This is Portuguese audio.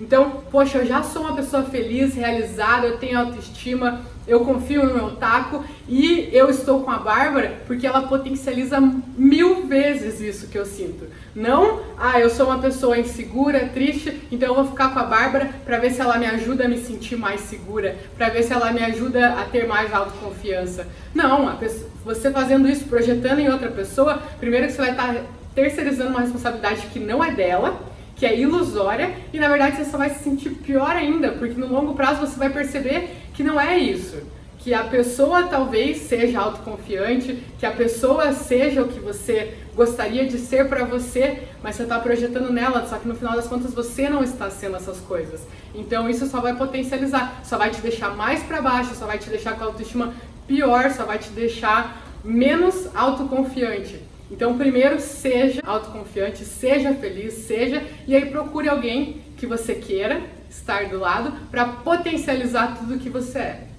Então, poxa, eu já sou uma pessoa feliz, realizada, eu tenho autoestima, eu confio no meu taco e eu estou com a Bárbara porque ela potencializa mil vezes isso que eu sinto. Não, ah, eu sou uma pessoa insegura, triste, então eu vou ficar com a Bárbara para ver se ela me ajuda a me sentir mais segura, para ver se ela me ajuda a ter mais autoconfiança. Não, pessoa, você fazendo isso, projetando em outra pessoa, primeiro que você vai estar tá terceirizando uma responsabilidade que não é dela que é ilusória e na verdade você só vai se sentir pior ainda, porque no longo prazo você vai perceber que não é isso. Que a pessoa talvez seja autoconfiante, que a pessoa seja o que você gostaria de ser para você, mas você está projetando nela, só que no final das contas você não está sendo essas coisas. Então isso só vai potencializar, só vai te deixar mais para baixo, só vai te deixar com a autoestima pior, só vai te deixar menos autoconfiante. Então, primeiro, seja autoconfiante, seja feliz, seja, e aí procure alguém que você queira estar do lado para potencializar tudo que você é.